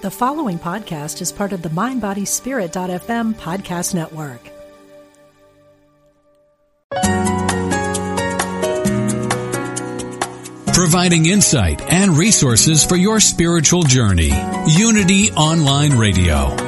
The following podcast is part of the MindBodySpirit.fm podcast network. Providing insight and resources for your spiritual journey. Unity Online Radio.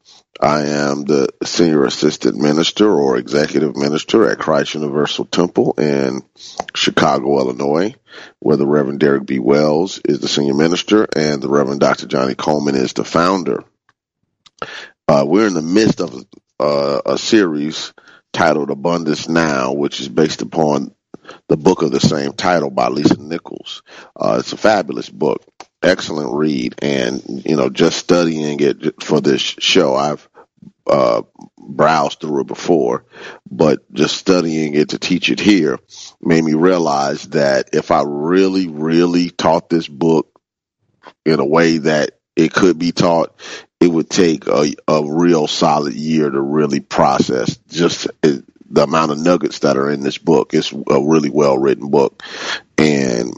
I am the senior assistant minister or executive minister at Christ Universal Temple in Chicago, Illinois, where the Reverend Derek B. Wells is the senior minister and the Reverend Dr. Johnnie Colemon is the founder. Uh, we're in the midst of uh, a series titled Abundance Now, which is based upon the book of the same title by Lisa Nichols. Uh, it's a fabulous book excellent read and you know just studying it for this show i've uh, browsed through it before, but just studying it to teach it here made me realize that if I really, really taught this book in a way that it could be taught, it would take a, a real solid year to really process just the amount of nuggets that are in this book. It's a really well written book and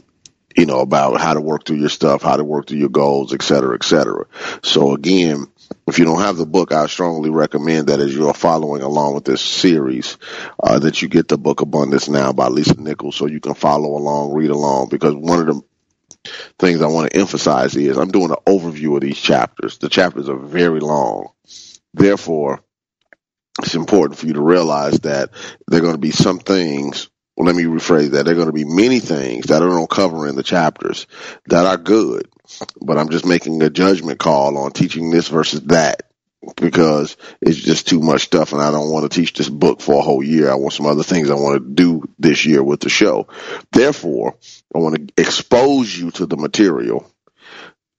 you know, about how to work through your stuff, how to work through your goals, et cetera, et cetera. So again, if you don't have the book, I strongly recommend that as you're following along with this series, uh, that you get the book Abundance Now by Lisa Nichols so you can follow along, read along, because one of the things I want to emphasize is I'm doing an overview of these chapters. The chapters are very long. Therefore, it's important for you to realize that there are going to be some things well, let me rephrase that. There are going to be many things that I don't cover in the chapters that are good, but I'm just making a judgment call on teaching this versus that because it's just too much stuff and I don't want to teach this book for a whole year. I want some other things I want to do this year with the show. Therefore, I want to expose you to the material.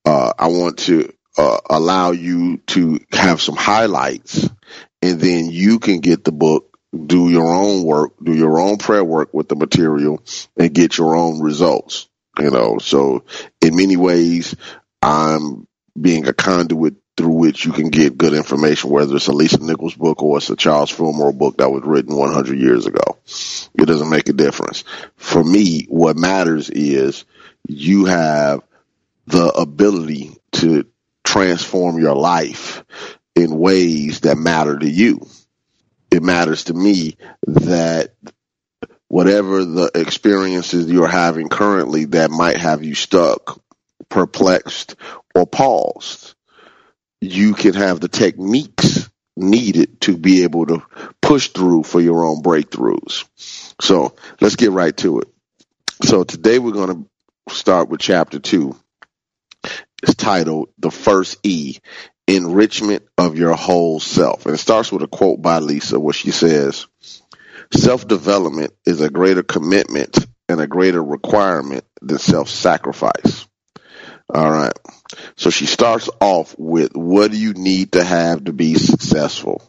Uh, I want to uh, allow you to have some highlights and then you can get the book do your own work, do your own prayer work with the material and get your own results. You know, so in many ways, I'm being a conduit through which you can get good information, whether it's a Lisa Nichols book or it's a Charles Fillmore book that was written 100 years ago. It doesn't make a difference. For me, what matters is you have the ability to transform your life in ways that matter to you it matters to me that whatever the experiences you're having currently that might have you stuck, perplexed, or paused, you can have the techniques needed to be able to push through for your own breakthroughs. So let's get right to it. So today we're going to start with chapter two. It's titled The First E, enrichment of your whole self. And it starts with a quote by Lisa where she says, self development is a greater commitment and a greater requirement than self sacrifice. All right. So she starts off with what do you need to have to be successful?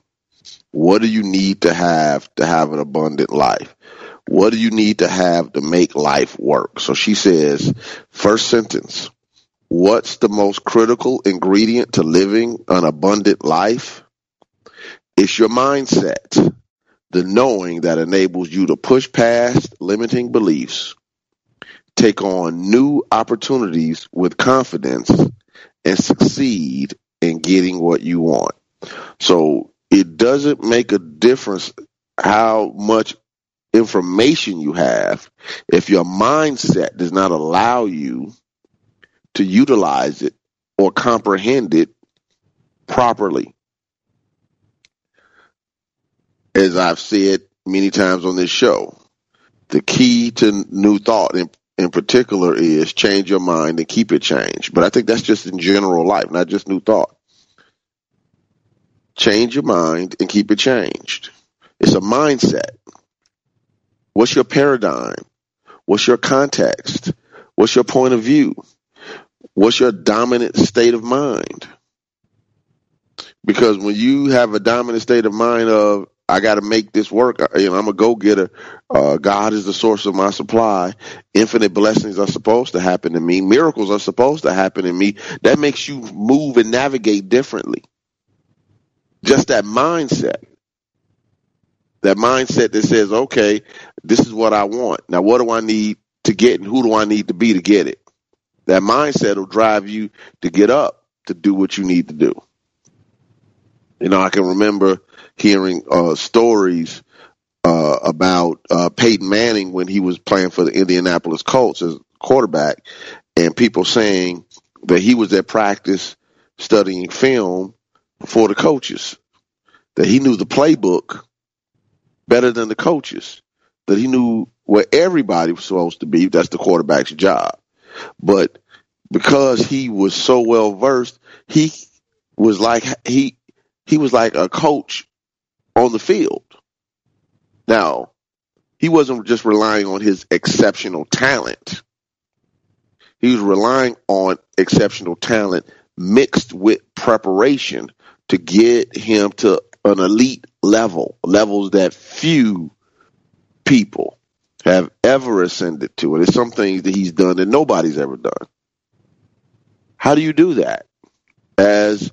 What do you need to have to have an abundant life? What do you need to have to make life work? So she says, first sentence, What's the most critical ingredient to living an abundant life? It's your mindset, the knowing that enables you to push past limiting beliefs, take on new opportunities with confidence, and succeed in getting what you want. So it doesn't make a difference how much information you have if your mindset does not allow you to utilize it or comprehend it properly. As I've said many times on this show, the key to new thought in, in particular is change your mind and keep it changed. But I think that's just in general life, not just new thought. Change your mind and keep it changed. It's a mindset. What's your paradigm? What's your context? What's your point of view? What's your dominant state of mind? Because when you have a dominant state of mind of I got to make this work. You know, I'm a go getter. Uh, God is the source of my supply. Infinite blessings are supposed to happen to me. Miracles are supposed to happen to me. That makes you move and navigate differently. Just that mindset. That mindset that says, okay, this is what I want. Now, what do I need to get and who do I need to be to get it? That mindset will drive you to get up to do what you need to do. You know, I can remember hearing uh, stories uh, about uh, Peyton Manning when he was playing for the Indianapolis Colts as quarterback, and people saying that he was at practice studying film for the coaches, that he knew the playbook better than the coaches, that he knew where everybody was supposed to be. That's the quarterback's job. But because he was so well versed, he was like he he was like a coach on the field. Now, he wasn't just relying on his exceptional talent. He was relying on exceptional talent mixed with preparation to get him to an elite level, levels that few people have ever ascended to. And it's some things that he's done that nobody's ever done. How do you do that as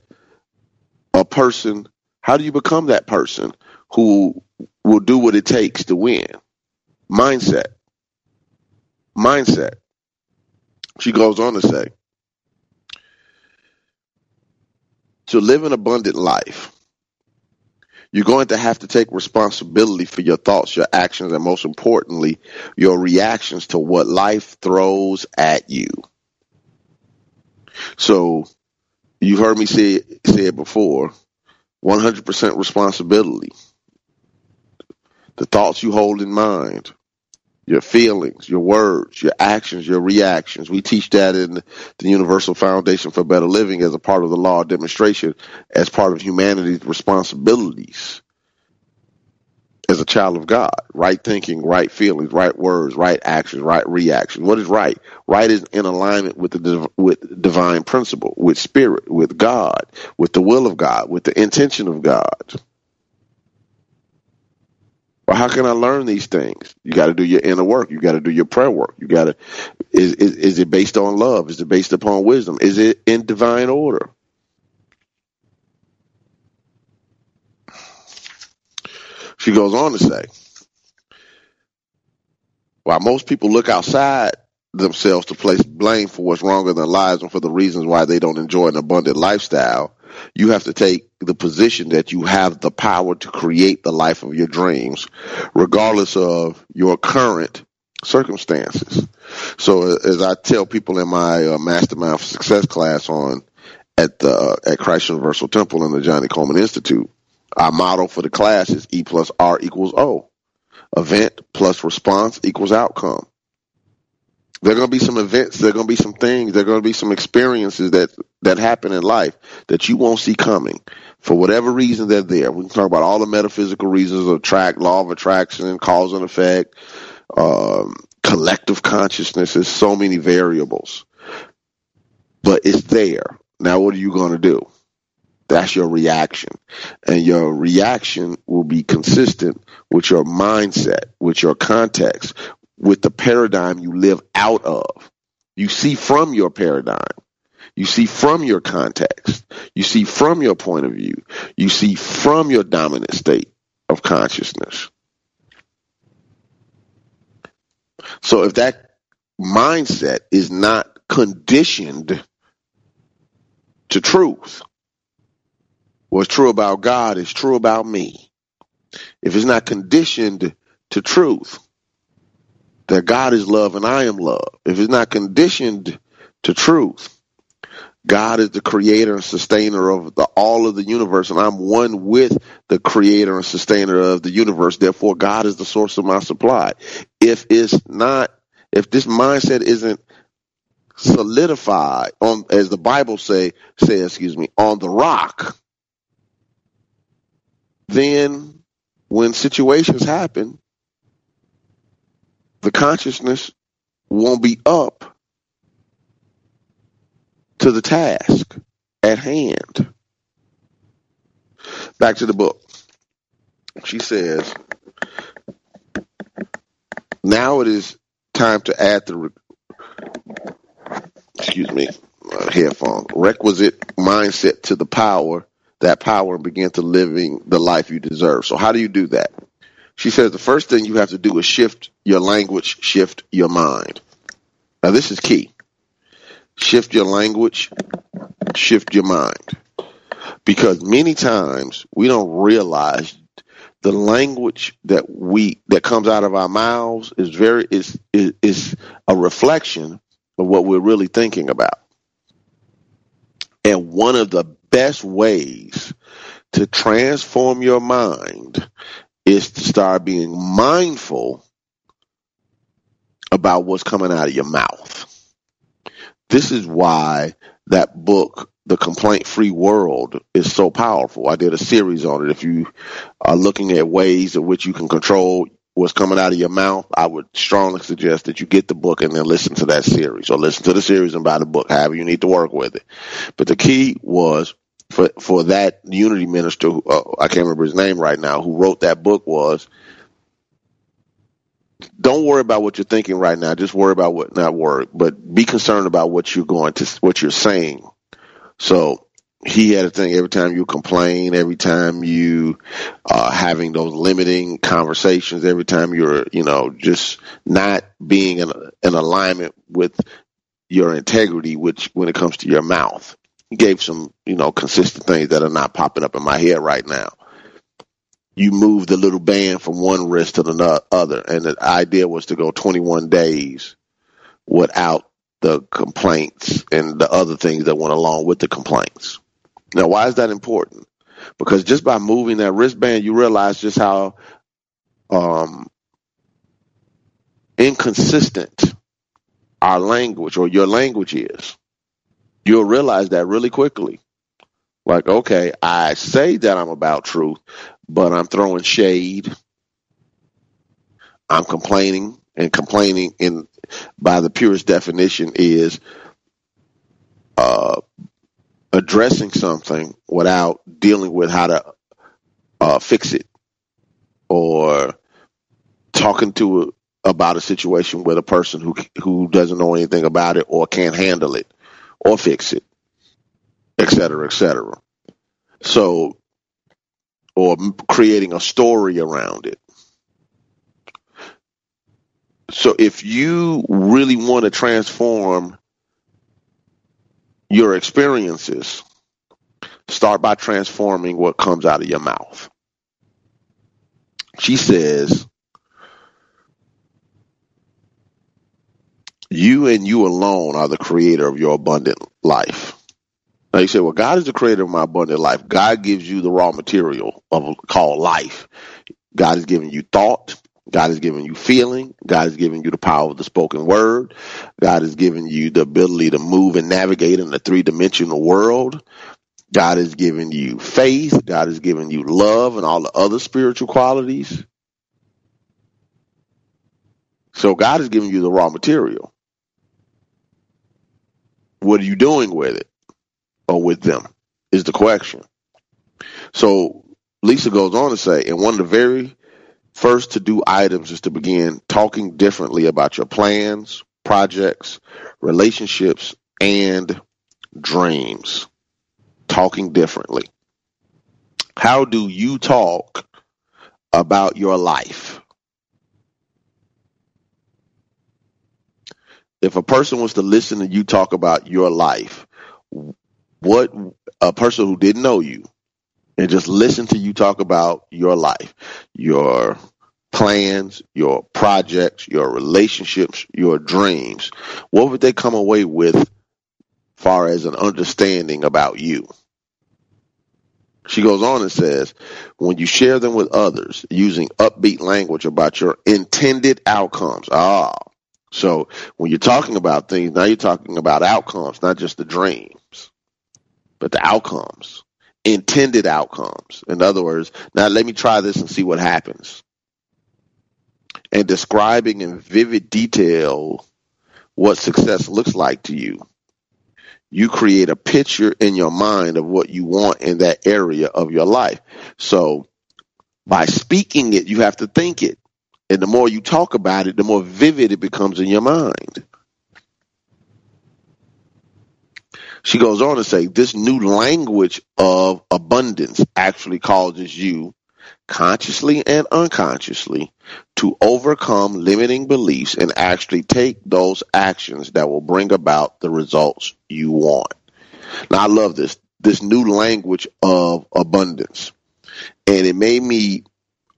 a person? How do you become that person who will do what it takes to win? Mindset. Mindset. She goes on to say, to live an abundant life, you're going to have to take responsibility for your thoughts, your actions, and most importantly, your reactions to what life throws at you. So you've heard me say say it before. 100% responsibility. The thoughts you hold in mind, your feelings, your words, your actions, your reactions. We teach that in the Universal Foundation for Better Living as a part of the law of demonstration, as part of humanity's responsibilities as a child of God. Right thinking, right feelings, right words, right actions, right reactions. What is right? Right is in alignment with the with divine principle, with spirit, with God, with the will of God, with the intention of God. Well, how can I learn these things? You got to do your inner work. You got to do your prayer work. You got to. Is, is is it based on love? Is it based upon wisdom? Is it in divine order? She goes on to say, while most people look outside themselves to place blame for what's wrong in their lives and for the reasons why they don't enjoy an abundant lifestyle, you have to take the position that you have the power to create the life of your dreams, regardless of your current circumstances. So as I tell people in my uh, Mastermind for Success class on at the at Christ Universal Temple and the Johnnie Colemon Institute, our motto for the class is E plus R equals O. Event plus response equals outcome. There are going to be some events. There are going to be some things. There are going to be some experiences that that happen in life that you won't see coming. For whatever reason, they're there. We can talk about all the metaphysical reasons of track, law of attraction, cause and effect, um, collective consciousness. There's so many variables, but it's there. Now, what are you going to do? That's your reaction. And your reaction will be consistent with your mindset, with your context, with the paradigm you live out of. You see from your paradigm. You see from your context. You see from your point of view. You see from your dominant state of consciousness. So if that mindset is not conditioned to truth, what's true about God is true about me. If it's not conditioned to truth, that God is love and I am love, if it's not conditioned to truth, God is the creator and sustainer of the, all of the universe, and I'm one with the creator and sustainer of the universe. Therefore, God is the source of my supply. If it's not, if this mindset isn't solidified on, as the Bible say, say, excuse me, on the rock, then when situations happen, the consciousness won't be up to the task at hand. Back to the book. She says, now it is time to add the, excuse me, headphone, requisite mindset to the power, that power, and begin to living the life you deserve. So how do you do that? She says the first thing you have to do is shift your language, shift your mind. Now this is key. Shift your language, shift your mind. Because many times we don't realize the language that we that comes out of our mouths is very is is, is a reflection of what we're really thinking about. And one of the best ways to transform your mind is to start being mindful about what's coming out of your mouth. This is why that book, The Complaint Free World, is so powerful. I did a series on it. If you are looking at ways in which you can control what's coming out of your mouth, I would strongly suggest that you get the book and then listen to that series or listen to the series and buy the book, however you need to work with it. But the key was for, for that unity minister, uh, I can't remember his name right now, who wrote that book was don't worry about what you're thinking right now. Just worry about what not worry, but be concerned about what you're going to what you're saying. So he had a thing every time you complain, every time you uh having those limiting conversations, every time you're, you know, just not being in, in alignment with your integrity, which when it comes to your mouth. Gave some, you know, consistent things that are not popping up in my head right now you move the little band from one wrist to the other. And the idea was to go 21 days without the complaints and the other things that went along with the complaints. Now, why is that important? Because just by moving that wristband, you realize just how um, inconsistent our language or your language is. You'll realize that really quickly. Like, okay, I say that I'm about truth, but I'm throwing shade. I'm complaining, and complaining in by the purest definition is uh, addressing something without dealing with how to uh, fix it or talking to about a situation with a person who who doesn't know anything about it or can't handle it or fix it, et cetera, et cetera. So or creating a story around it. So if you really want to transform your experiences, start by transforming what comes out of your mouth. She says, You and you alone are the creator of your abundant life. Now you say, well, God is the creator of my abundant life. God gives you the raw material of called life. God is giving you thought. God is giving you feeling. God is giving you the power of the spoken word. God is giving you the ability to move and navigate in the three dimensional world. God is giving you faith. God is giving you love and all the other spiritual qualities. So God is giving you the raw material. What are you doing with it? or with them is the question. So Lisa goes on to say, and one of the very first to do items is to begin talking differently about your plans, projects, relationships, and dreams. Talking differently. How do you talk about your life? If a person was to listen to you talk about your life, what a person who didn't know you, and just listen to you talk about your life, your plans, your projects, your relationships, your dreams, what would they come away with far as an understanding about you? She goes on and says, when you share them with others using upbeat language about your intended outcomes. Ah, so when you're talking about things, now you're talking about outcomes, not just the dreams, but the outcomes, intended outcomes. In other words, now let me try this and see what happens. And describing in vivid detail what success looks like to you you create a picture in your mind of what you want in that area of your life. So by speaking it, you have to think it. And the more you talk about it, the more vivid it becomes in your mind. She goes on to say, this new language of abundance actually causes you consciously and unconsciously to overcome limiting beliefs and actually take those actions that will bring about the results you want. Now, I love this, this new language of abundance. And it made me,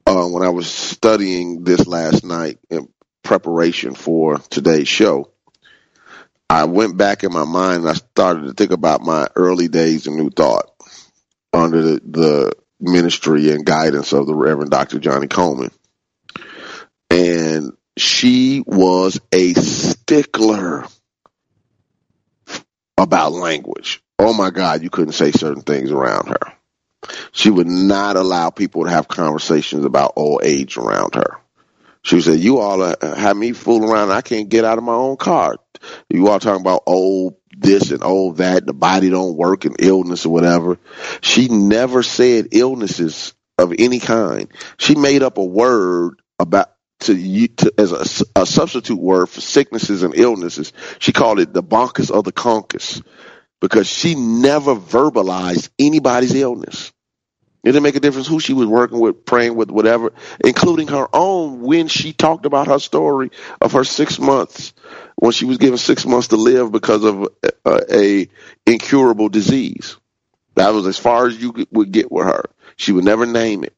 uh, when I was studying this last night in preparation for today's show, I went back in my mind and I started to think about my early days in New Thought under the, the ministry and guidance of the Reverend Dr. Johnnie Colemon. And she was a stickler about language. Oh my God, you couldn't say certain things around her. She would not allow people to have conversations about old age around her. She said, "You all uh, have me fooling around. I can't get out of my own car. You all talking about old this and old that. The body don't work and illness or whatever. She never said illnesses of any kind. She made up a word about to, to as a, a, substitute word for sicknesses and illnesses. She called it the bonkers of the conkus because she never verbalized anybody's illness. It didn't make a difference who she was working with, praying with, whatever, including her own when she talked about her story of her six months when she was given six months to live because of a, a incurable disease. That was as far as you would get with her. She would never name it.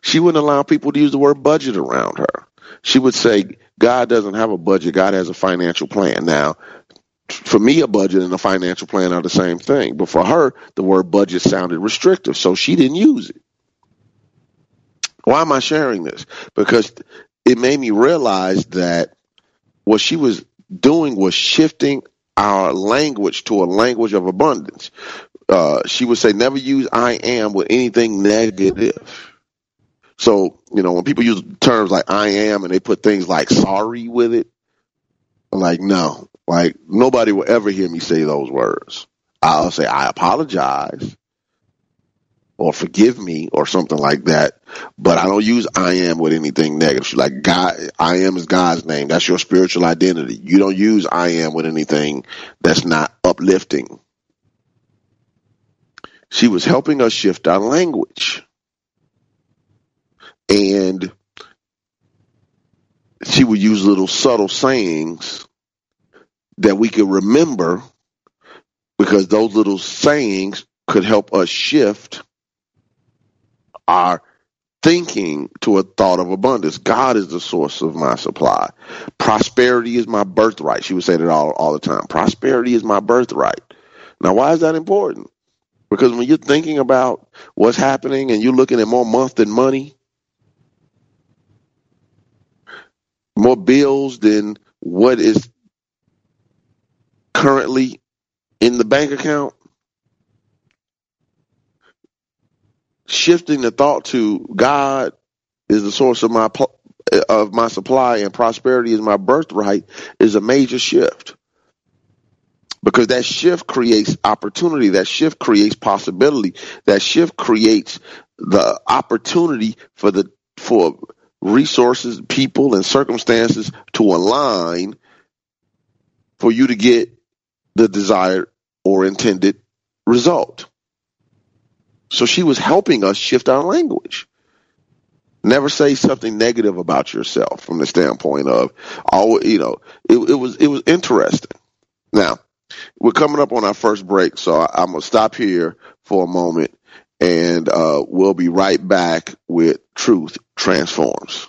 She wouldn't allow people to use the word budget around her. She would say, God doesn't have a budget. God has a financial plan. Now, for me, a budget and a financial plan are the same thing. But for her, the word budget sounded restrictive, so she didn't use it. Why am I sharing this? Because it made me realize that what she was doing was shifting our language to a language of abundance. Uh, she would say, never use I am with anything negative. So, you know, when people use terms like I am and they put things like sorry with it, I'm like, no, like nobody will ever hear me say those words. I'll say I apologize or forgive me or something like that. But I don't use I am with anything negative. Like God, I am is God's name. That's your spiritual identity. You don't use I am with anything that's not uplifting. She was helping us shift our language. And she would use little subtle sayings that we could remember because those little sayings could help us shift our thinking to a thought of abundance. God is the source of my supply. Prosperity is my birthright. She would say that all, all the time. Prosperity is my birthright. Now, why is that important? Because when you're thinking about what's happening and you're looking at more month than money, more bills than what is currently in the bank account, shifting the thought to God is the source of my of my supply and prosperity is my birthright is a major shift. Because that shift creates opportunity. That shift creates possibility. That shift creates the opportunity for the for resources people and circumstances to align for you to get the desired or intended result. So she was helping us shift our language. Never say something negative about yourself from the standpoint of all you know, it, it was it was interesting. Now, we're coming up on our first break, so I'm gonna stop here for a moment, and uh, we'll be right back with Truth Transforms.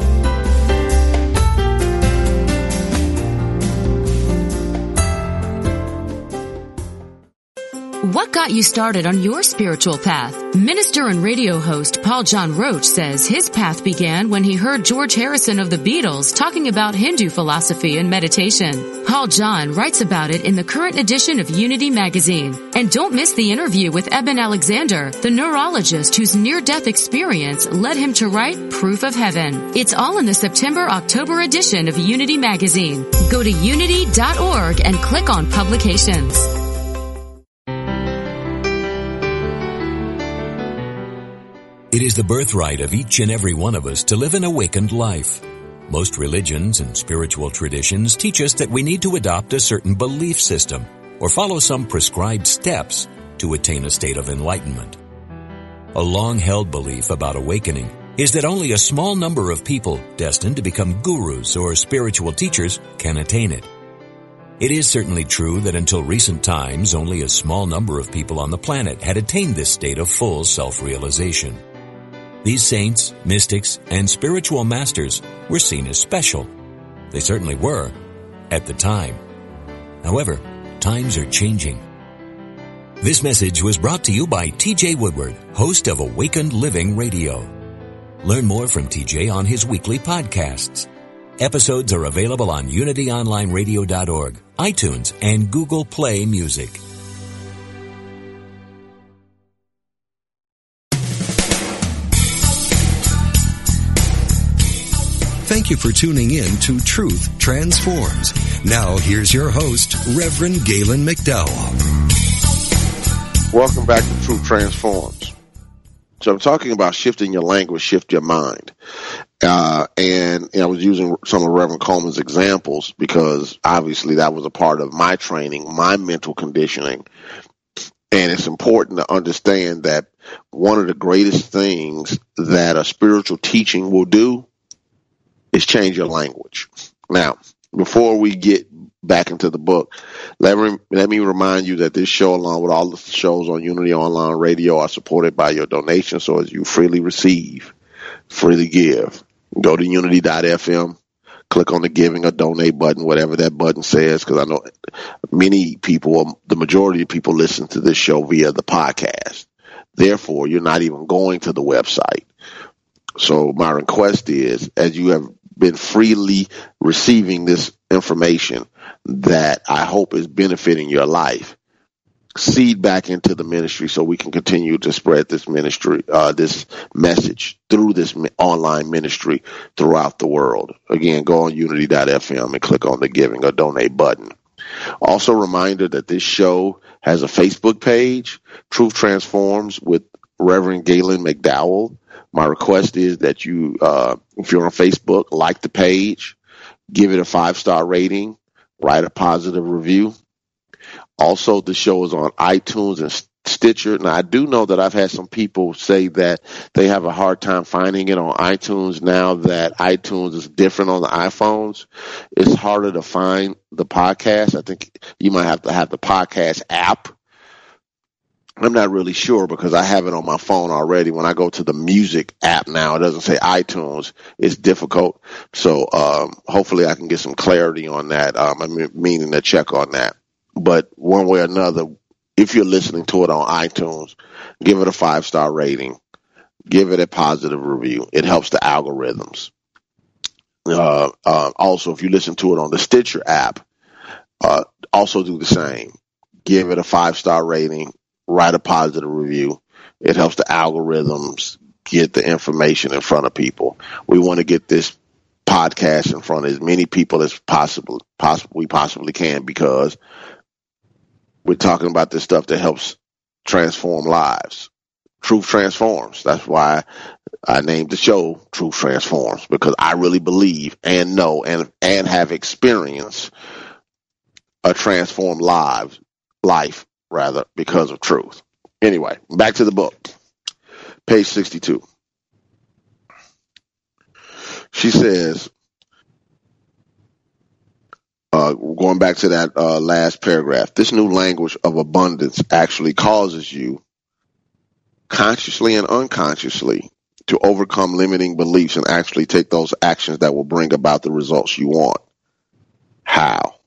What got you started on your spiritual path? Minister and radio host Paul John Roach says his path began when he heard George Harrison of the Beatles talking about Hindu philosophy and meditation. Paul John writes about it in the current edition of Unity magazine. And don't miss the interview with Eben Alexander, the neurologist whose near-death experience led him to write Proof of Heaven. It's all in the September-October edition of Unity magazine. Go to unity.org and click on publications. It is the birthright of each and every one of us to live an awakened life. Most religions and spiritual traditions teach us that we need to adopt a certain belief system or follow some prescribed steps to attain a state of enlightenment. A long-held belief about awakening is that only a small number of people destined to become gurus or spiritual teachers can attain it. It is certainly true that until recent times, only a small number of people on the planet had attained this state of full self-realization. These saints, mystics, and spiritual masters were seen as special. They certainly were at the time. However, times are changing. This message was brought to you by TJ Woodward, host of Awakened Living Radio. Learn more from TJ on his weekly podcasts. Episodes are available on unityonlineradio.org, iTunes, and Google Play Music. Thank you for tuning in to Truth Transforms. Now here's your host, Reverend Gaylon McDowell. Welcome back to Truth Transforms. So I'm talking about shifting your language, shift your mind. Uh, and, and I was using some of Reverend Colemon's examples because obviously that was a part of my training, my mental conditioning. And it's important to understand that one of the greatest things that a spiritual teaching will do is change your language. Now, before we get back into the book, let me, let me remind you that this show, along with all the shows on Unity Online Radio, are supported by your donations. So as you freely receive, freely give. Go to unity.fm, click on the giving or donate button, whatever that button says, because I know many people, the majority of people listen to this show via the podcast. Therefore, you're not even going to the website. So my request is, as you have been freely receiving this information that I hope is benefiting your life. Seed back into the ministry so we can continue to spread this ministry, uh, this message through this online ministry throughout the world. Again, go on unity.fm and click on the giving or donate button. Also, reminder that this show has a Facebook page, Truth Transforms with Reverend Gaylon McDowell. My request is that you, uh, if you're on Facebook, like the page, give it a five star rating, write a positive review. Also, the show is on iTunes and Stitcher. Now, I do know that I've had some people say that they have a hard time finding it on iTunes now that iTunes is different on the iPhones. It's harder to find the podcast. I think you might have to have the podcast app I'm not really sure because I have it on my phone already. When I go to the music app now, it doesn't say iTunes. It's difficult. So um, hopefully I can get some clarity on that. Um, I'm meaning to check on that. But one way or another, if you're listening to it on iTunes, give it a five star rating. Give it a positive review. It helps the algorithms. Uh, uh, also, if you listen to it on the Stitcher app, uh, also do the same. Give it a five star rating write a positive review. It helps the algorithms get the information in front of people. We want to get this podcast in front of as many people as possible, possible we possibly can because we're talking about this stuff that helps transform lives. Truth transforms. That's why I named the show Truth Transforms because I really believe and know and and have experienced a transformed life life rather because of truth. Anyway, back to the book. Page 62. She says, uh, going back to that uh, last paragraph, this new language of abundance actually causes you, consciously and unconsciously, to overcome limiting beliefs and actually take those actions that will bring about the results you want. How?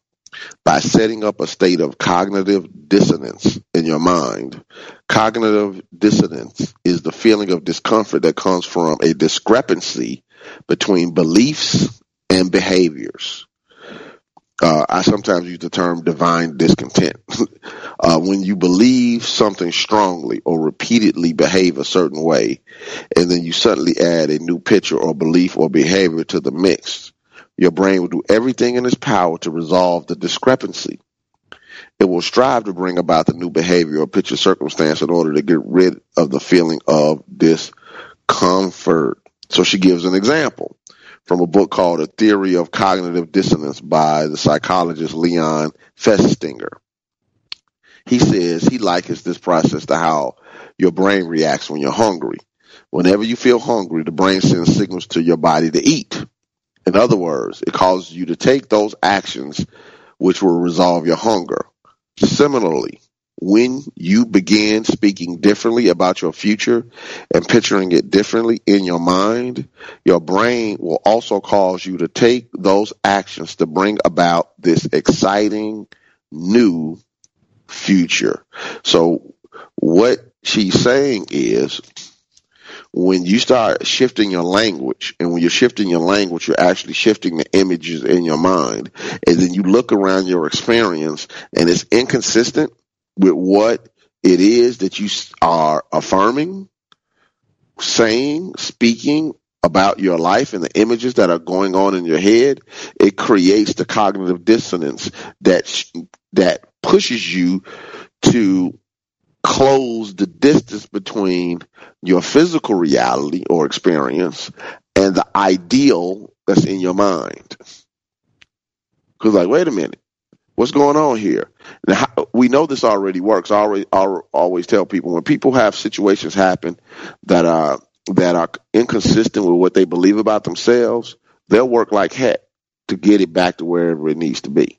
By setting up a state of cognitive dissonance in your mind. Cognitive dissonance is the feeling of discomfort that comes from a discrepancy between beliefs and behaviors. Uh, I sometimes use the term divine discontent. uh, when you believe something strongly or repeatedly behave a certain way, and then you suddenly add a new picture or belief or behavior to the mix, your brain will do everything in its power to resolve the discrepancy. It will strive to bring about the new behavior or picture circumstance in order to get rid of the feeling of discomfort. So she gives an example from a book called A Theory of Cognitive Dissonance by the psychologist Leon Festinger. He says he likens this process to how your brain reacts when you're hungry. Whenever you feel hungry, the brain sends signals to your body to eat. In other words, it causes you to take those actions which will resolve your hunger. Similarly, when you begin speaking differently about your future and picturing it differently in your mind, your brain will also cause you to take those actions to bring about this exciting new future. So what she's saying is when you start shifting your language and when you're shifting your language, you're actually shifting the images in your mind. And then you look around your experience and it's inconsistent with what it is that you are affirming, saying, speaking about your life and the images that are going on in your head, it creates the cognitive dissonance that that pushes you to close the distance between your physical reality or experience and the ideal that's in your mind. Because, like, wait a minute, What's going on here? Now, we know this already works. I already, I always tell people when people have situations happen that are that are inconsistent with what they believe about themselves, they'll work like heck to get it back to wherever it needs to be.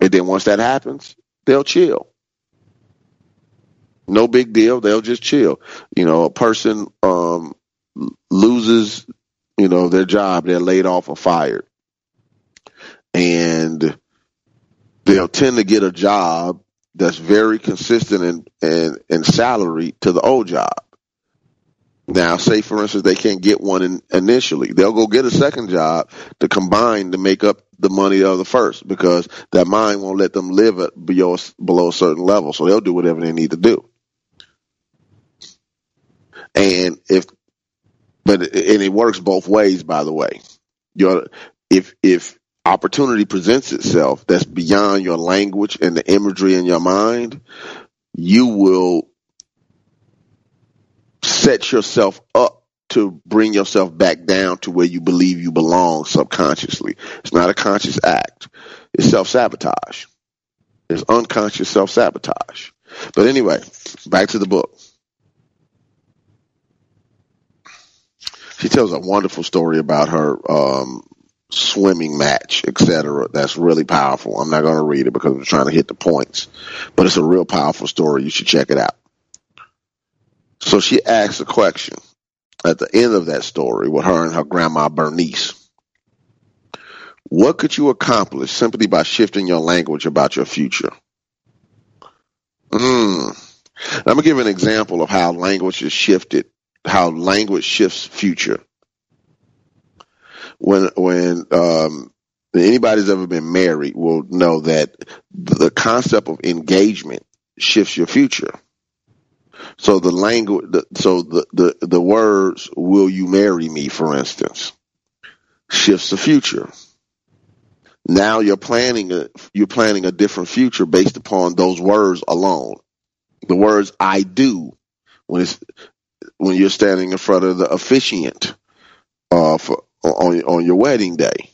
And then once that happens, they'll chill. No big deal. They'll just chill. You know, a person um, loses, you know, their job. They're laid off or fired, and they'll tend to get a job that's very consistent in, in, in salary to the old job. Now, say for instance, they can't get one in, initially. They'll go get a second job to combine to make up the money of the first because that mind won't let them live at below, below a certain level. So they'll do whatever they need to do. And if, but, and it works both ways, by the way. If, if opportunity presents itself that's beyond your language and the imagery in your mind, you will set yourself up to bring yourself back down to where you believe you belong subconsciously. It's not a conscious act. It's self-sabotage. It's unconscious self-sabotage. But anyway, back to the book. She tells a wonderful story about her um, swimming match, etc. That's really powerful. I'm not going to read it because I'm trying to hit the points, but it's a real powerful story. You should check it out. So she asks a question at the end of that story with her and her grandma Bernice. What could you accomplish simply by shifting your language about your future? Mm. I'm going to give an example of how language is shifted, how language shifts future when when um, anybody's ever been married will know that the concept of engagement shifts your future. So the language, the, so the, the the words "Will you marry me?" for instance, shifts the future. Now you're planning a you're planning a different future based upon those words alone. The words I do when it's when you're standing in front of the officiant uh, for, on on your wedding day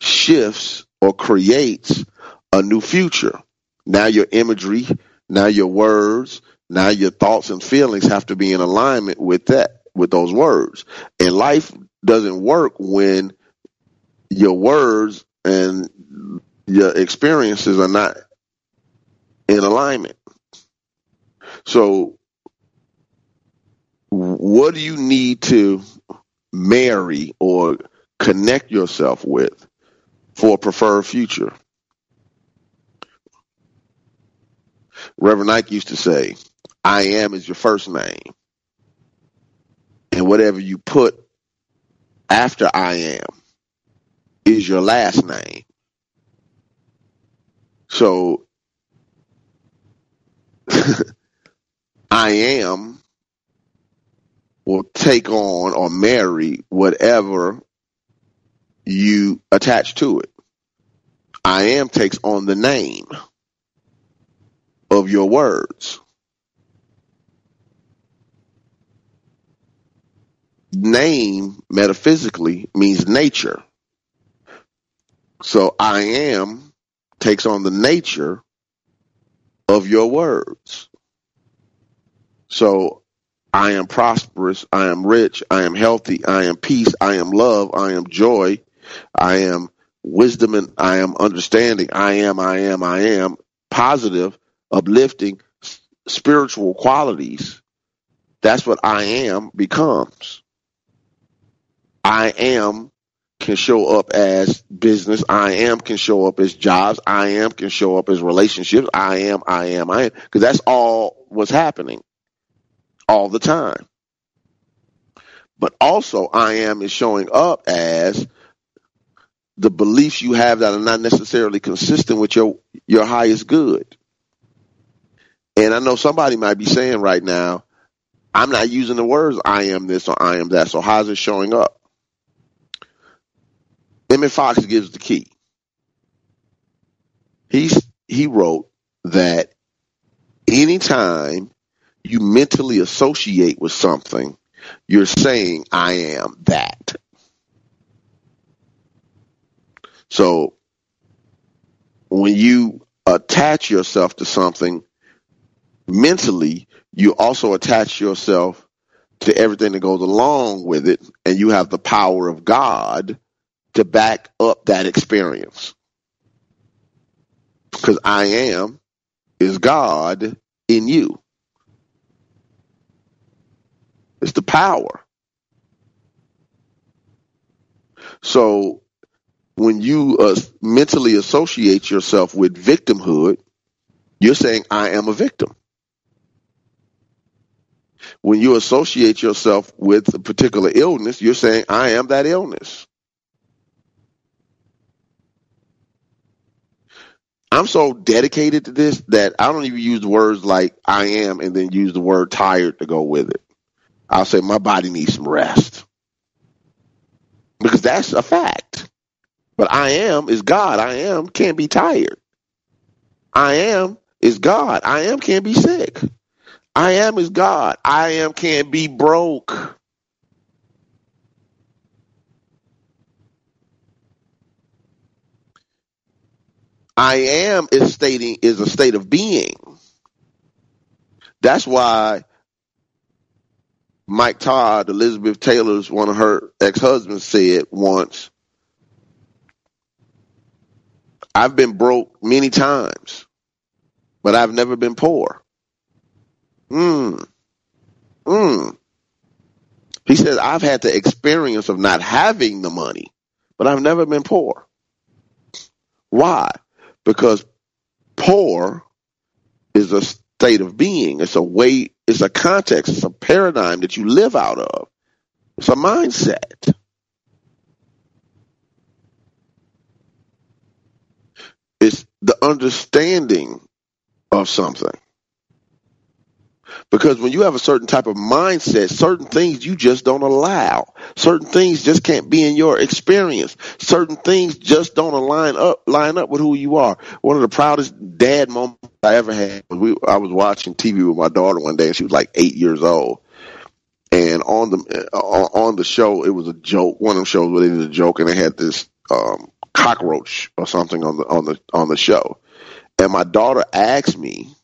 shifts or creates a new future. Now your imagery, now your words, now your thoughts and feelings have to be in alignment with that with those words. And life doesn't work when your words and your experiences are not in alignment. So what do you need to marry or connect yourself with for a preferred future? Reverend Ike used to say, I am is your first name. And whatever you put after I am is your last name. So I am will take on or marry whatever you attach to it. I am takes on the name of your words. Name metaphysically means nature. So I am takes on the nature of your words. So I am prosperous. I am rich. I am healthy. I am peace. I am love. I am joy. I am wisdom and I am understanding. I am, I am, I am positive, uplifting, spiritual qualities. That's what I am becomes. I am can show up as business. I am can show up as jobs. I am can show up as relationships. I am, I am, I am. Because that's all what's happening all the time. But also, I am is showing up as the beliefs you have that are not necessarily consistent with your your highest good. And I know somebody might be saying right now, I'm not using the words I am this or I am that. So how's it showing up? Emmett Fox gives the key. He's he wrote that anytime you mentally associate with something, you're saying, I am that. So when you attach yourself to something mentally, you also attach yourself to everything that goes along with it, and you have the power of God to back up that experience. Because I am is God in you. It's the power. So when you uh, mentally associate yourself with victimhood, you're saying, I am a victim. When you associate yourself with a particular illness, you're saying, I am that illness. I'm so dedicated to this that I don't even use words like I am and then use the word tired to go with it. I'll say my body needs some rest. Because that's a fact. But I am is God. I am can't be tired. I am is God. I am can't be sick. I am is God. I am can't be broke. I am is stating is a state of being. That's why Mike Todd, Elizabeth Taylor's one of her ex husbands, said once, I've been broke many times, but I've never been poor. Hmm. Hmm. He says, I've had the experience of not having the money, but I've never been poor. Why? Because poor is a state of being. It's a way, it's a context, it's a paradigm that you live out of. It's a mindset. It's the understanding of something. Because when you have a certain type of mindset, certain things you just don't allow. Certain things just can't be in your experience. Certain things just don't align up line up with who you are. One of the proudest dad moments I ever had was we I was watching TV with my daughter one day and she was like eight years old. And on the uh, on the show, it was a joke. One of them shows where they did a joke, and they had this um, cockroach or something on the on the on the show. And my daughter asked me,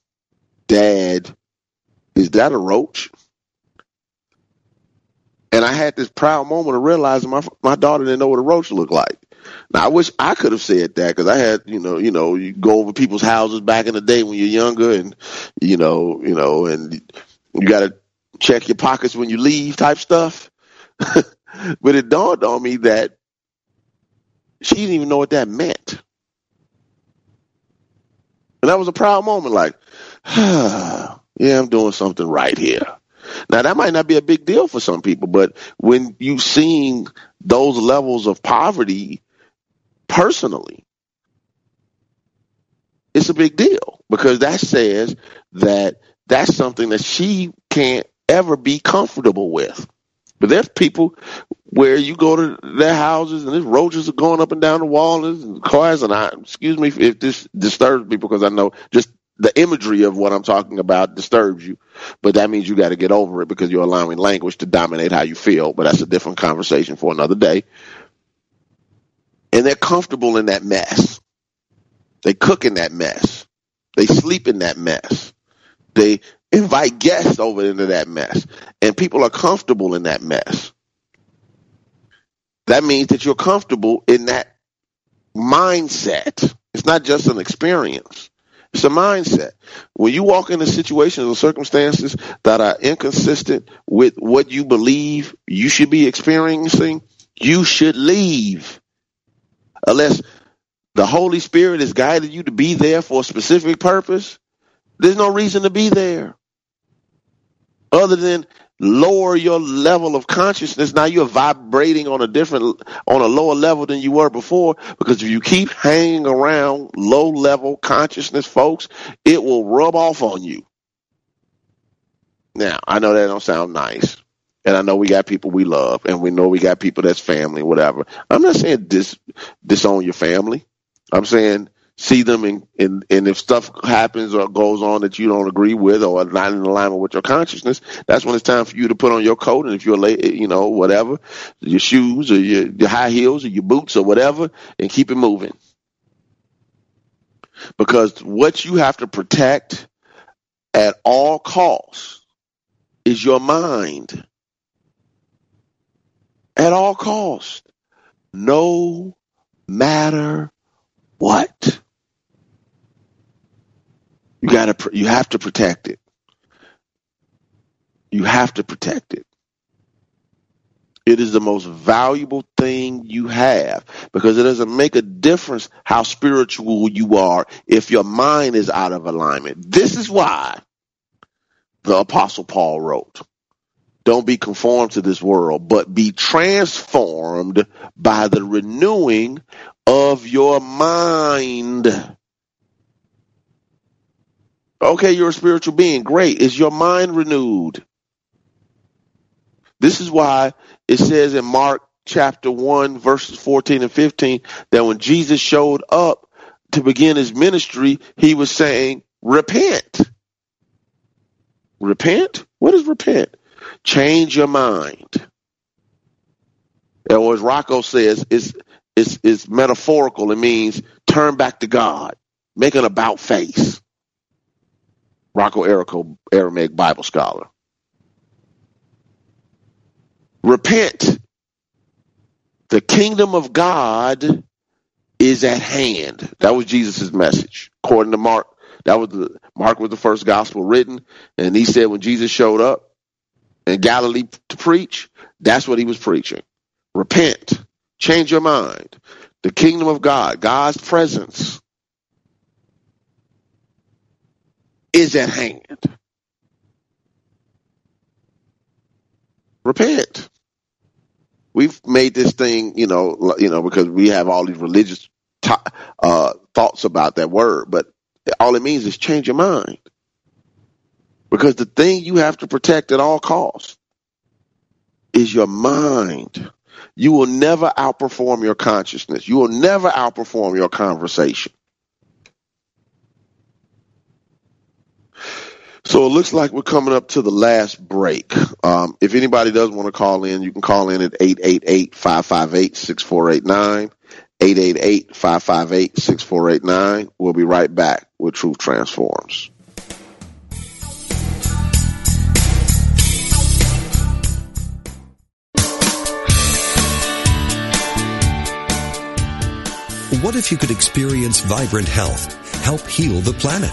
"Dad, is that a roach?" And I had this proud moment of realizing my my daughter didn't know what a roach looked like. Now I wish I could have said that because I had, you know, you know, you go over people's houses back in the day when you're younger, and you know, you know, and you got to check your pockets when you leave type stuff. but it dawned on me that she didn't even know what that meant. And that was a proud moment, like, yeah, I'm doing something right here. Now that might not be a big deal for some people, but when you seeing those levels of poverty personally, it's a big deal because that says that that's something that she can't ever be comfortable with. But there's people where you go to their houses and there's roaches are going up and down the walls and cars and I excuse me if this disturbs me because I know just the imagery of what I'm talking about disturbs you, but that means you got to get over it because you're allowing language to dominate how you feel. But that's a different conversation for another day. And they're comfortable in that mess. They cook in that mess. They sleep in that mess. They invite guests over into that mess. And people are comfortable in that mess. That means that you're comfortable in that mindset. It's not just an experience. It's a mindset. When you walk into situations or circumstances that are inconsistent with what you believe you should be experiencing, you should leave. Unless the Holy Spirit has guided you to be there for a specific purpose, there's no reason to be there other than lower your level of consciousness. Now you're vibrating on a different, on a lower level than you were before. Because if you keep hanging around low level consciousness, folks, it will rub off on you. Now, I know that don't sound nice. And I know we got people we love and we know we got people that's family, whatever. I'm not saying dis, disown your family. I'm saying see them and, and and if stuff happens or goes on that you don't agree with or not in alignment with your consciousness, that's when it's time for you to put on your coat and if you're late, you know, whatever, your shoes or your, your high heels or your boots or whatever, and keep it moving. Because what you have to protect at all costs is your mind. At all costs. No matter what. You gotta, you have to protect it. You have to protect it. It is the most valuable thing you have because it doesn't make a difference how spiritual you are if your mind is out of alignment. This is why the apostle Paul wrote, don't be conformed to this world, but be transformed by the renewing of your mind. Okay, you're a spiritual being. Great. Is your mind renewed? This is why it says in Mark chapter 1, verses 14 and 15, that when Jesus showed up to begin his ministry, he was saying, Repent. Repent? What is repent? Change your mind. Or as Rocco says, it's, it's, it's metaphorical. It means turn back to God, make an about face. Rocco Errico, Aramaic Bible scholar. Repent. The kingdom of God is at hand. That was Jesus' message, according to Mark. That was the Mark was the first gospel written, and he said when Jesus showed up in Galilee to preach, that's what he was preaching. Repent, change your mind. The kingdom of God, God's presence is at hand. Repent. We've made this thing, you know, you know, because we have all these religious t- uh, thoughts about that word, but all it means is change your mind. Because the thing you have to protect at all costs is your mind. You will never outperform your consciousness. You will never outperform your conversation. So it looks like we're coming up to the last break. Um, if anybody does want to call in, you can call in at 888-558-6489. 888-558-6489. We'll be right back with Truth Transforms. What if you could experience vibrant health, help heal the planet,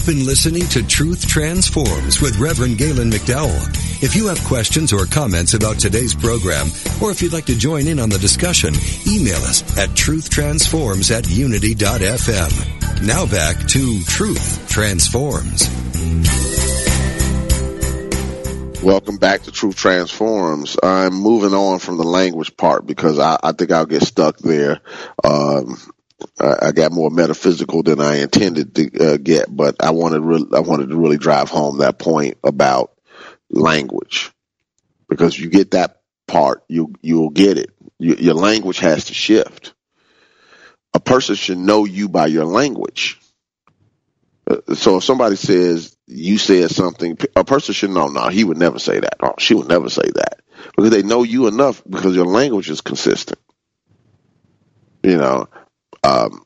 You've been listening to Truth Transforms with Reverend Gaylon McDowell. If you have questions or comments about today's program, or if you'd like to join in on the discussion, email us at truthtransforms at unity.fm. Now back to Truth Transforms. Welcome back to Truth Transforms. I'm moving on from the language part because I, I think I'll get stuck there. Um, I, I got more metaphysical than I intended to uh, get, but I wanted re- I wanted to really drive home that point about language because you get that part, you you'll get it. You, your language has to shift. A person should know you by your language. Uh, so if somebody says you said something, a person should know. No, he would never say that. Oh, she would never say that because they know you enough because your language is consistent. You know, um,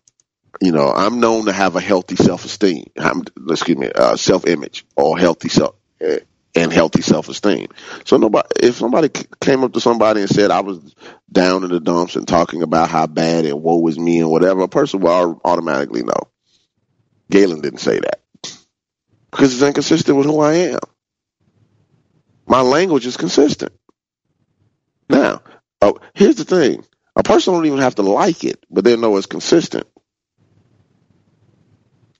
you know, I'm known to have a healthy self-esteem. I'm, excuse me, uh, self-image or healthy self uh, and healthy self-esteem. So nobody, if somebody came up to somebody and said I was down in the dumps and talking about how bad and woe is me and whatever, a person will automatically know. Gaylon didn't say that because it's inconsistent with who I am. My language is consistent. Now, oh, here's the thing. A person don't even have to like it, but they know it's consistent.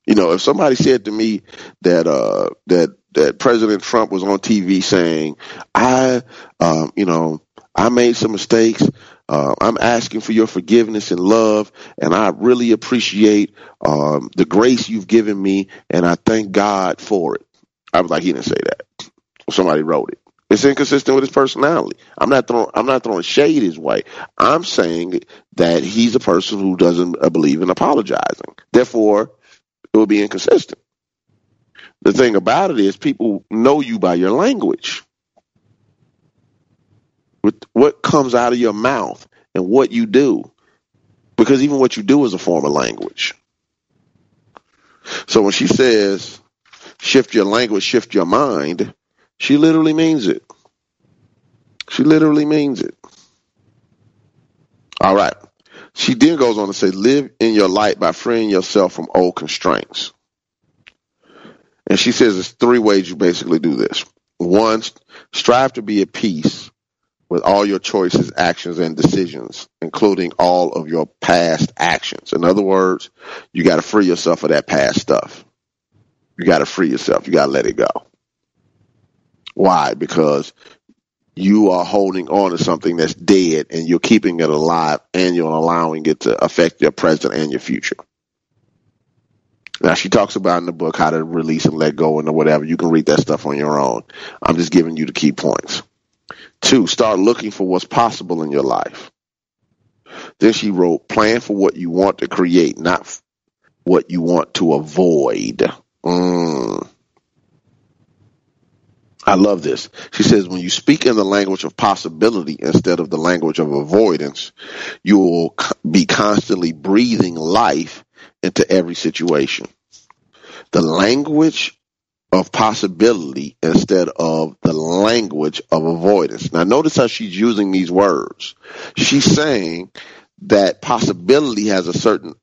You know, if somebody said to me that uh, that that President Trump was on TV saying, "I, um, you know, I made some mistakes. Uh, I'm asking for your forgiveness and love, and I really appreciate um, the grace you've given me, and I thank God for it." I was like, he didn't say that. Somebody wrote it. It's inconsistent with his personality. I'm not throwing I'm not throwing shade his way. I'm saying that he's a person who doesn't uh, believe in apologizing. Therefore, it will be inconsistent. The thing about it is people know you by your language. With what comes out of your mouth and what you do. Because even what you do is a form of language. So when she says shift your language, shift your mind, she literally means it. She literally means it. All right. She then goes on to say, live in your light by freeing yourself from old constraints. And she says there's three ways you basically do this. One, strive to be at peace with all your choices, actions, and decisions, including all of your past actions. In other words, you got to free yourself of that past stuff. You got to free yourself. You got to let it go. Why? Because you are holding on to something that's dead and you're keeping it alive and you're allowing it to affect your present and your future. Now she talks about in the book how to release and let go and whatever. You can read that stuff on your own. I'm just giving you the key points. Two, start looking for what's possible in your life. Then she wrote, plan for what you want to create, not what you want to avoid. Mm. I love this. She says, when you speak in the language of possibility instead of the language of avoidance, you will be constantly breathing life into every situation. The language of possibility instead of the language of avoidance. Now notice how she's using these words. She's saying that possibility has a certain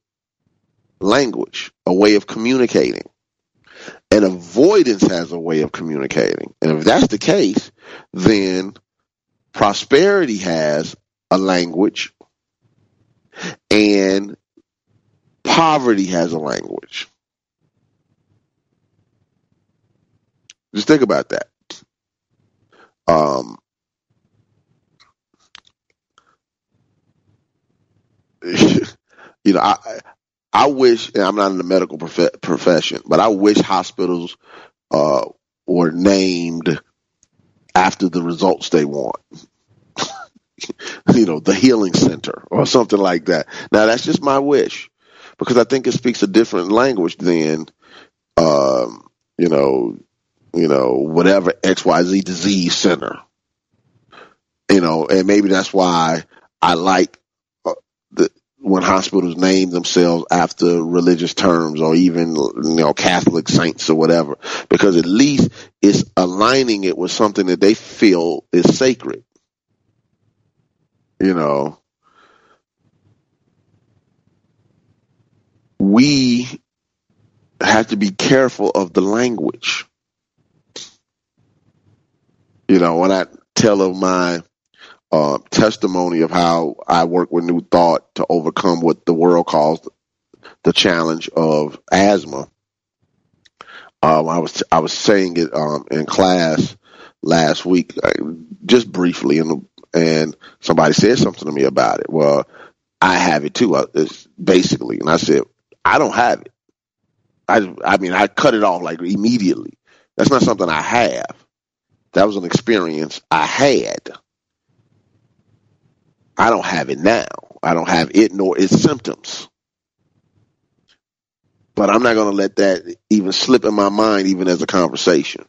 language, a way of communicating. And avoidance has a way of communicating. And if that's the case, then prosperity has a language and poverty has a language. Just think about that. Um, you know, I I wish and I'm not in the medical prof- profession, but I wish hospitals uh, were named after the results they want. you know, the healing center or something like that. Now that's just my wish because I think it speaks a different language than, um, you know, you know, whatever XYZ disease center. You know, and maybe that's why I like uh, the when hospitals name themselves after religious terms or even you know Catholic saints or whatever because at least it's aligning it with something that they feel is sacred. You know, we have to be careful of the language. You know, when I tell of my uh, testimony of how I work with New Thought to overcome what the world calls the challenge of asthma. Um, I was I was saying it um, in class last week, just briefly, and and somebody said something to me about it. Well, I have it too. Uh, basically, and I said I don't have it. I I mean I cut it off like immediately. That's not something I have. That was an experience I had. I don't have it now. I don't have it nor its symptoms. But I'm not going to let that even slip in my mind, even as a conversation.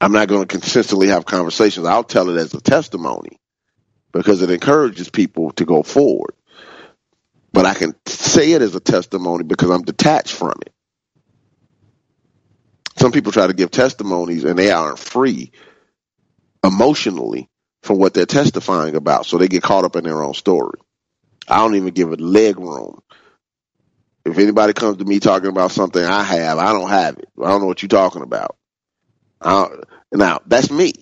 I'm not going to consistently have conversations. I'll tell it as a testimony because it encourages people to go forward. But I can say it as a testimony because I'm detached from it. Some people try to give testimonies and they aren't free emotionally from what they're testifying about. So they get caught up in their own story. I don't even give it leg room. If anybody comes to me talking about something I have, I don't have it. I don't know what you're talking about. now, that's me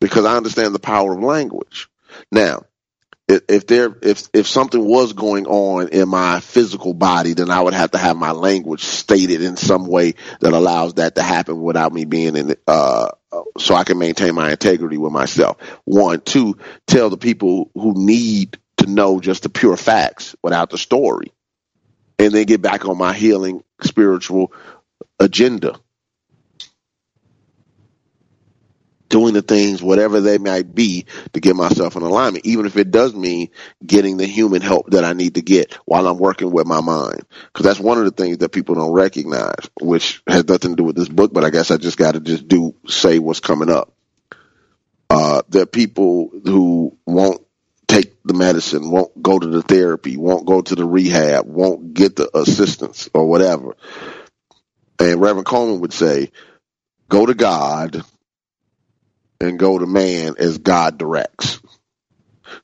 because I understand the power of language. Now, if there if if something was going on in my physical body, then I would have to have my language stated in some way that allows that to happen without me being in uh so I can maintain my integrity with myself. One, two, tell the people who need to know just the pure facts without the story. And then get back on my healing spiritual agenda. Doing the things, whatever they might be, to get myself in alignment, even if it does mean getting the human help that I need to get while I'm working with my mind. Because that's one of the things that people don't recognize, which has nothing to do with this book, but I guess I just got to just do say what's coming up. Uh, there are people who won't take the medicine, won't go to the therapy, won't go to the rehab, won't get the assistance or whatever. And Reverend Colemon would say, go to God and go to man as God directs.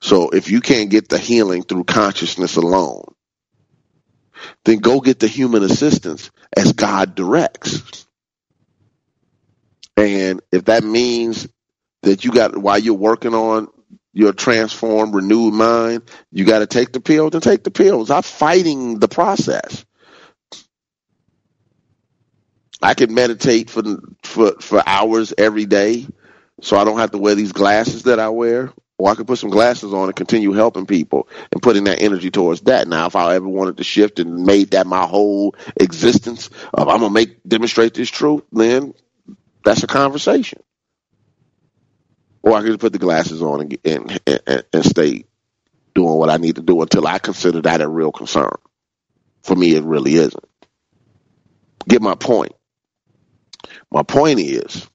So if you can't get the healing through consciousness alone, then go get the human assistance as God directs. And if that means that you got while you're working on your transformed, renewed mind, you got to take the pills, then take the pills. I'm fighting the process. I can meditate for for for hours every day, so I don't have to wear these glasses that I wear. Or I could put some glasses on and continue helping people and putting that energy towards that. Now, if I ever wanted to shift and made that my whole existence of I'm gonna make demonstrate this truth, then that's a conversation. Or I could just put the glasses on and and, and, and stay doing what I need to do until I consider that a real concern. For me, it really isn't. Get my point. My point is,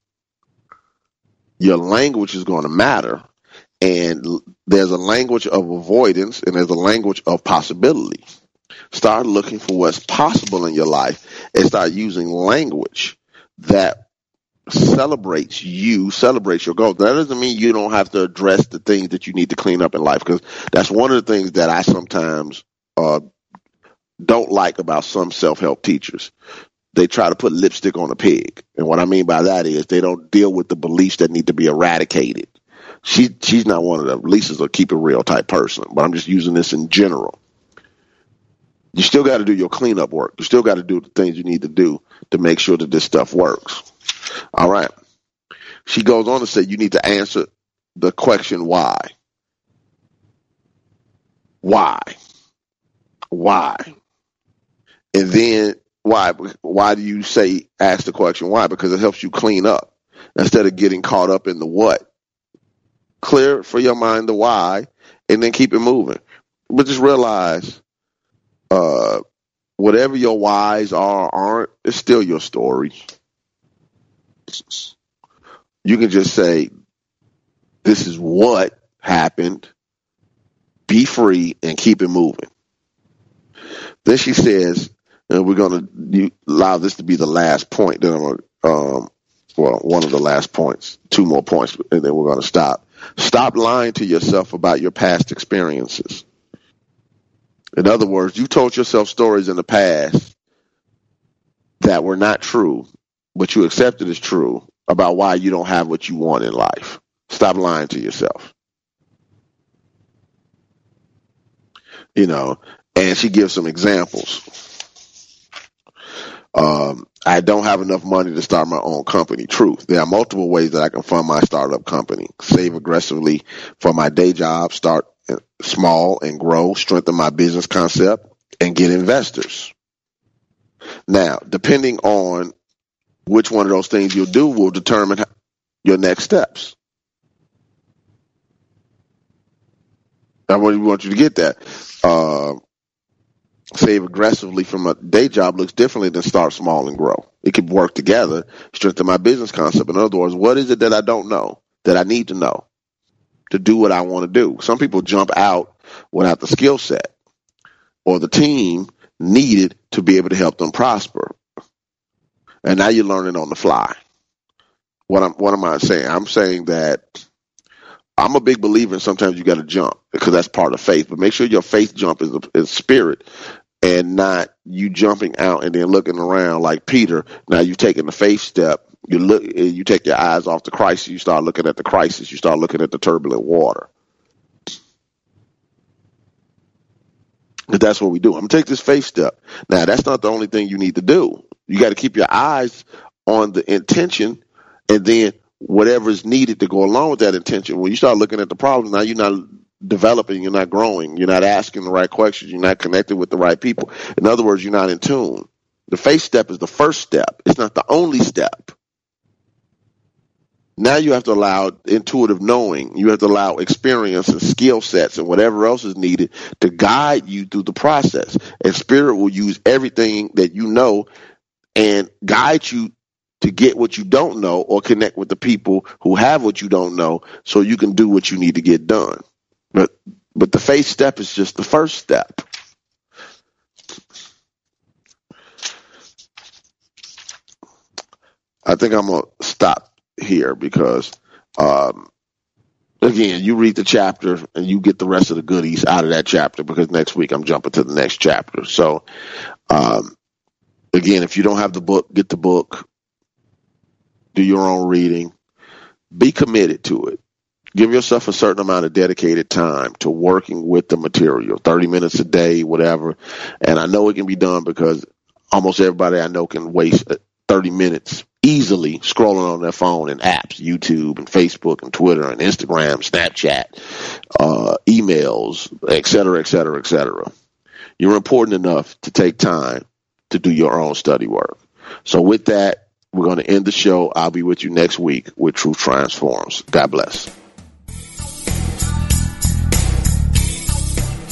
your language is going to matter, and there's a language of avoidance and there's a language of possibility. Start looking for what's possible in your life and start using language that celebrates you, celebrates your goals. That doesn't mean you don't have to address the things that you need to clean up in life because that's one of the things that I sometimes uh, don't like about some self help teachers they try to put lipstick on a pig. And what I mean by that is they don't deal with the beliefs that need to be eradicated. She she's not one of the Lisa's a keep it real type person, but I'm just using this in general. You still got to do your cleanup work. You still got to do the things you need to do to make sure that this stuff works. All right. She goes on to say you need to answer the question why. Why? Why? And then why? Why do you say ask the question why? Because it helps you clean up instead of getting caught up in the what. Clear for your mind the why, and then keep it moving. But just realize, uh, whatever your whys are aren't, it's still your story. You can just say, "This is what happened." Be free and keep it moving. Then she says, and we're going to allow this to be the last point. Then I'm going to, um, well, one of the last points, two more points, and then we're going to stop. Stop lying to yourself about your past experiences. In other words, you told yourself stories in the past that were not true, but you accepted as true about why you don't have what you want in life. Stop lying to yourself. You know, and she gives some examples. Um, I don't have enough money to start my own company. Truth. There are multiple ways that I can fund my startup company. Save aggressively for my day job, start small and grow, strengthen my business concept, and get investors. Now, depending on which one of those things you'll do will determine your next steps. I really want you to get that. Uh, save aggressively from a day job looks differently than start small and grow. It could work together, strengthen my business concept. In other words, what is it that I don't know that I need to know to do what I want to do? Some people jump out without the skill set or the team needed to be able to help them prosper. And now you're learning on the fly. What am what am I saying? I'm saying that I'm a big believer in sometimes you got to jump because that's part of faith. But make sure your faith jump is, is spirit and not you jumping out and then looking around like Peter. Now you've taken the faith step. You look, you take your eyes off the crisis. You start looking at the crisis. You start looking at the turbulent water. But that's what we do. I'm gonna take this faith step. Now that's not the only thing you need to do. You got to keep your eyes on the intention, and then whatever is needed to go along with that intention. When you start looking at the problem, now you're not developing, you're not growing, you're not asking the right questions, you're not connected with the right people. In other words, you're not in tune. The faith step is the first step. It's not the only step. Now you have to allow intuitive knowing. You have to allow experience and skill sets and whatever else is needed to guide you through the process. And spirit will use everything that you know and guide you to get what you don't know or connect with the people who have what you don't know so you can do what you need to get done. But but the faith step is just the first step. I think I'm gonna stop here because um, again, you read the chapter and you get the rest of the goodies out of that chapter because next week I'm jumping to the next chapter. So, um, again, if you don't have the book, get the book, do your own reading, be committed to it. Give yourself a certain amount of dedicated time to working with the material, 30 minutes a day, whatever. And I know it can be done because almost everybody I know can waste 30 minutes easily scrolling on their phone and apps, YouTube and Facebook and Twitter and Instagram, Snapchat, uh, emails, et cetera, et cetera, et cetera. You're important enough to take time to do your own study work. So with that, we're going to end the show. I'll be with you next week with Truth Transforms. God bless.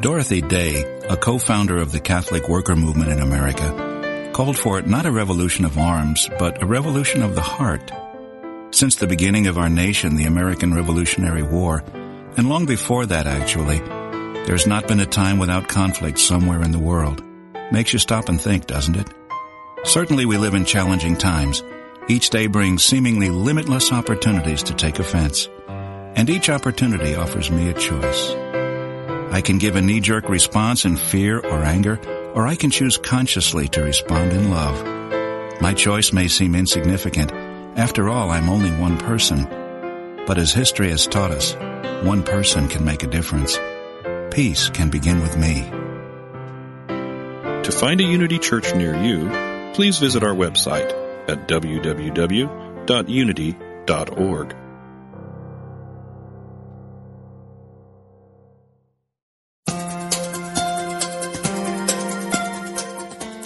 Dorothy Day, a co-founder of the Catholic worker movement in America, called for not a revolution of arms, but a revolution of the heart. Since the beginning of our nation, the American Revolutionary War, and long before that actually, there's not been a time without conflict somewhere in the world. Makes you stop and think, doesn't it? Certainly we live in challenging times. Each day brings seemingly limitless opportunities to take offense. And each opportunity offers me a choice. I can give a knee-jerk response in fear or anger, or I can choose consciously to respond in love. My choice may seem insignificant. After all, I'm only one person. But as history has taught us, one person can make a difference. Peace can begin with me. To find a Unity Church near you, please visit our website at www.unity.org.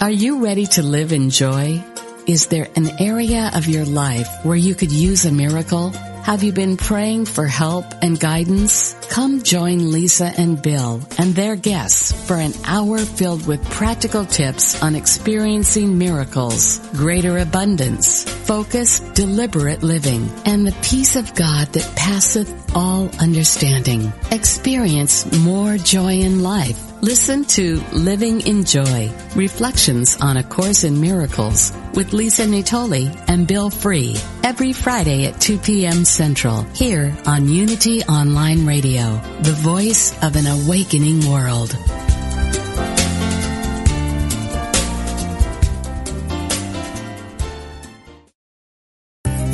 Are you ready to live in joy? Is there an area of your life where you could use a miracle? Have you been praying for help and guidance? Come join Lisa and Bill and their guests for an hour filled with practical tips on experiencing miracles, greater abundance, focus, deliberate living, and the peace of God that passeth all understanding. Experience more joy in life. Listen to Living in Joy, Reflections on A Course in Miracles with Lisa Natoli and Bill Free every Friday at 2 p.m. Central here on Unity Online Radio, the voice of an awakening world.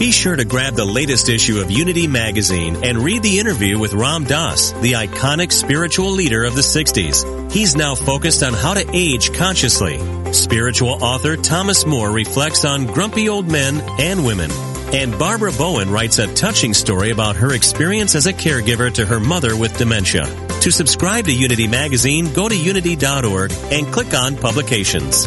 Be sure to grab the latest issue of Unity magazine and read the interview with Ram Dass, the iconic spiritual leader of the 60s. He's now focused on how to age consciously. Spiritual author Thomas Moore reflects on grumpy old men and women. And Barbara Bowen writes a touching story about her experience as a caregiver to her mother with dementia. To subscribe to Unity Magazine, go to unity.org and click on Publications.